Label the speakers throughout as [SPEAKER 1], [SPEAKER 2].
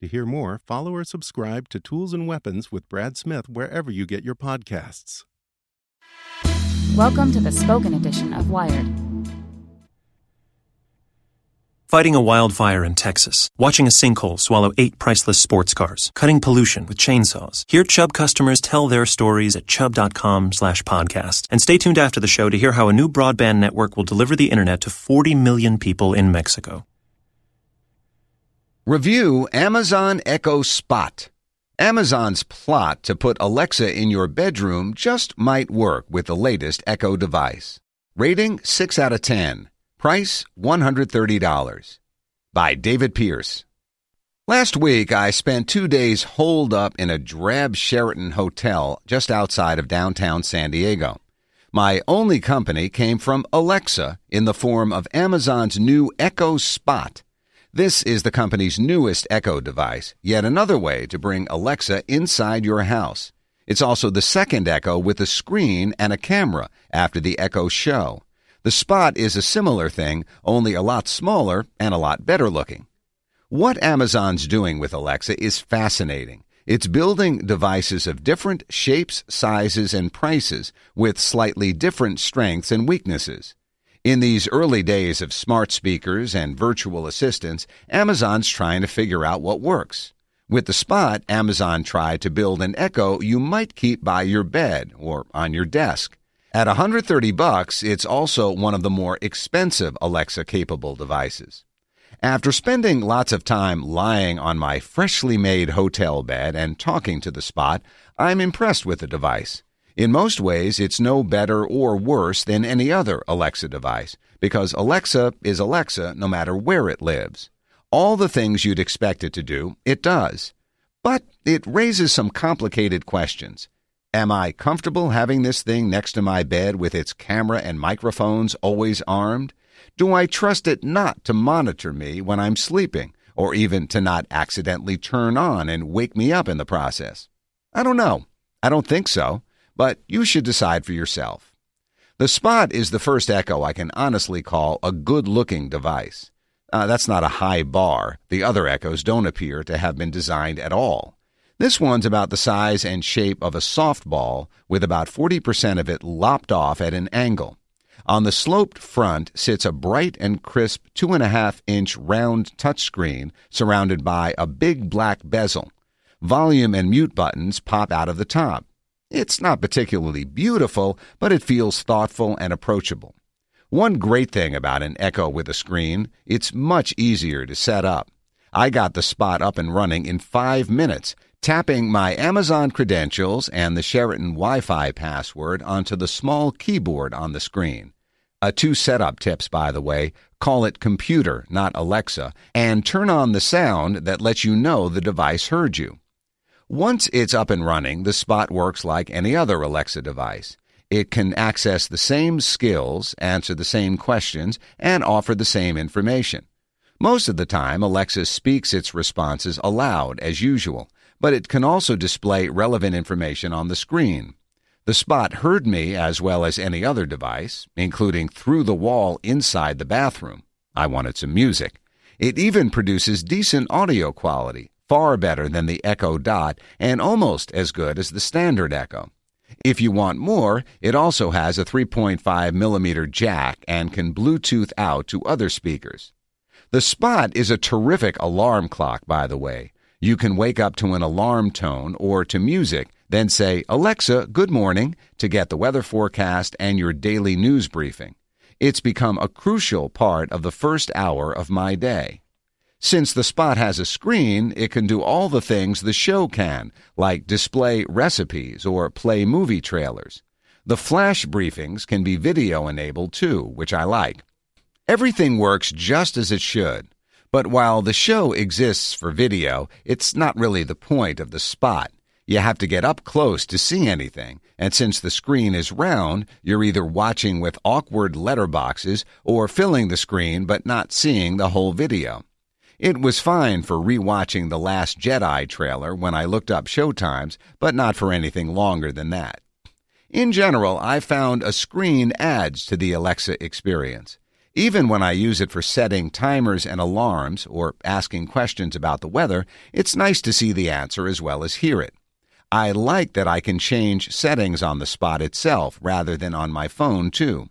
[SPEAKER 1] To hear more, follow or subscribe to Tools and Weapons with Brad Smith wherever you get your podcasts.
[SPEAKER 2] Welcome to the spoken edition of Wired.
[SPEAKER 3] Fighting a wildfire in Texas, watching a sinkhole swallow eight priceless sports cars, cutting pollution with chainsaws. Hear Chubb customers tell their stories at chubb.com slash podcast. And stay tuned after the show to hear how a new broadband network will deliver the internet to 40 million people in Mexico.
[SPEAKER 4] Review Amazon Echo Spot. Amazon's plot to put Alexa in your bedroom just might work with the latest Echo device. Rating 6 out of 10. Price $130. By David Pierce. Last week, I spent two days holed up in a drab Sheraton hotel just outside of downtown San Diego. My only company came from Alexa in the form of Amazon's new Echo Spot. This is the company's newest Echo device, yet another way to bring Alexa inside your house. It's also the second Echo with a screen and a camera after the Echo Show. The Spot is a similar thing, only a lot smaller and a lot better looking. What Amazon's doing with Alexa is fascinating. It's building devices of different shapes, sizes, and prices with slightly different strengths and weaknesses. In these early days of smart speakers and virtual assistants, Amazon's trying to figure out what works. With the Spot, Amazon tried to build an Echo you might keep by your bed or on your desk. At 130 bucks, it's also one of the more expensive Alexa capable devices. After spending lots of time lying on my freshly made hotel bed and talking to the Spot, I'm impressed with the device. In most ways, it's no better or worse than any other Alexa device because Alexa is Alexa no matter where it lives. All the things you'd expect it to do, it does. But it raises some complicated questions. Am I comfortable having this thing next to my bed with its camera and microphones always armed? Do I trust it not to monitor me when I'm sleeping, or even to not accidentally turn on and wake me up in the process? I don't know. I don't think so but you should decide for yourself. The Spot is the first Echo I can honestly call a good looking device. Uh, that's not a high bar. The other Echoes don't appear to have been designed at all. This one's about the size and shape of a softball, with about 40% of it lopped off at an angle. On the sloped front sits a bright and crisp 2.5 inch round touchscreen surrounded by a big black bezel. Volume and mute buttons pop out of the top. It's not particularly beautiful, but it feels thoughtful and approachable. One great thing about an Echo with a screen, it's much easier to set up. I got the spot up and running in five minutes, tapping my Amazon credentials and the Sheraton Wi Fi password onto the small keyboard on the screen. Uh, two setup tips, by the way call it computer, not Alexa, and turn on the sound that lets you know the device heard you. Once it's up and running, the Spot works like any other Alexa device. It can access the same skills, answer the same questions, and offer the same information. Most of the time, Alexa speaks its responses aloud as usual, but it can also display relevant information on the screen. The Spot heard me as well as any other device, including through the wall inside the bathroom. I wanted some music. It even produces decent audio quality, far better than the Echo Dot and almost as good as the standard Echo. If you want more, it also has a 3.5 millimeter jack and can Bluetooth out to other speakers. The Spot is a terrific alarm clock, by the way. You can wake up to an alarm tone or to music, then say, Alexa, good morning, to get the weather forecast and your daily news briefing. It's become a crucial part of the first hour of my day. Since the spot has a screen, it can do all the things the show can, like display recipes or play movie trailers. The flash briefings can be video enabled too, which I like. Everything works just as it should. But while the show exists for video, it's not really the point of the spot. You have to get up close to see anything, and since the screen is round, you're either watching with awkward letterboxes or filling the screen but not seeing the whole video. It was fine for rewatching The Last Jedi trailer when I looked up showtimes, but not for anything longer than that. In general, I found a screen adds to the Alexa experience. Even when I use it for setting timers and alarms or asking questions about the weather, it's nice to see the answer as well as hear it. I like that I can change settings on the spot itself rather than on my phone, too.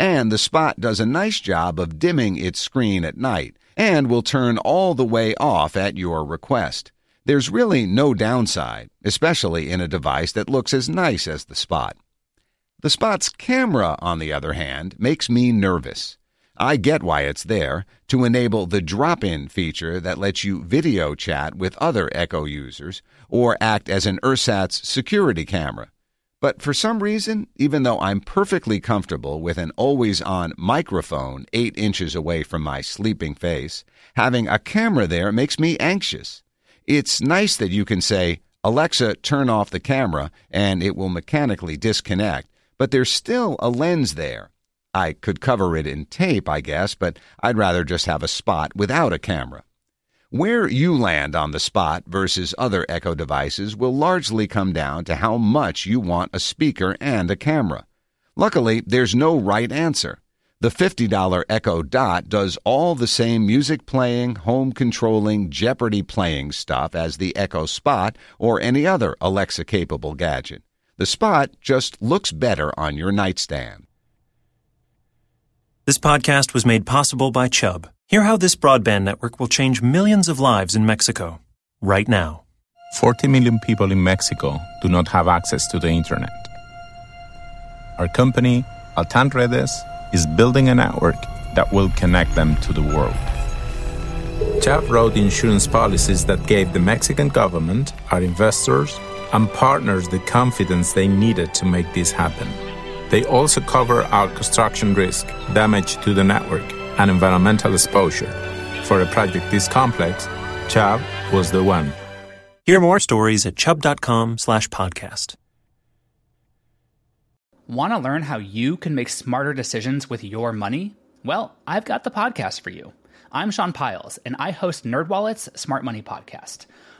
[SPEAKER 4] And the spot does a nice job of dimming its screen at night, and will turn all the way off at your request. There's really no downside, especially in a device that looks as nice as the Spot. The Spot's camera, on the other hand, makes me nervous. I get why it's there to enable the drop in feature that lets you video chat with other Echo users or act as an ersatz security camera. But for some reason, even though I'm perfectly comfortable with an always on microphone eight inches away from my sleeping face, having a camera there makes me anxious. It's nice that you can say, Alexa, turn off the camera, and it will mechanically disconnect, but there's still a lens there. I could cover it in tape, I guess, but I'd rather just have a spot without a camera. Where you land on the spot versus other Echo devices will largely come down to how much you want a speaker and a camera. Luckily, there's no right answer. The $50 Echo Dot does all the same music playing, home controlling, Jeopardy playing stuff as the Echo Spot or any other Alexa capable gadget. The Spot just looks better on your nightstand.
[SPEAKER 3] This podcast was made possible by Chubb. Hear how this broadband network will change millions of lives in Mexico right now.
[SPEAKER 5] 40 million people in Mexico do not have access to the internet. Our company, Altan Redes, is building a network that will connect them to the world. Chubb wrote insurance policies that gave the Mexican government, our investors, and partners the confidence they needed to make this happen. They also cover our construction risk, damage to the network, and environmental exposure. For a project this complex, Chubb was the one.
[SPEAKER 3] Hear more stories at chubb.com slash podcast.
[SPEAKER 6] Want to learn how you can make smarter decisions with your money? Well, I've got the podcast for you. I'm Sean Pyles, and I host NerdWallet's Smart Money Podcast.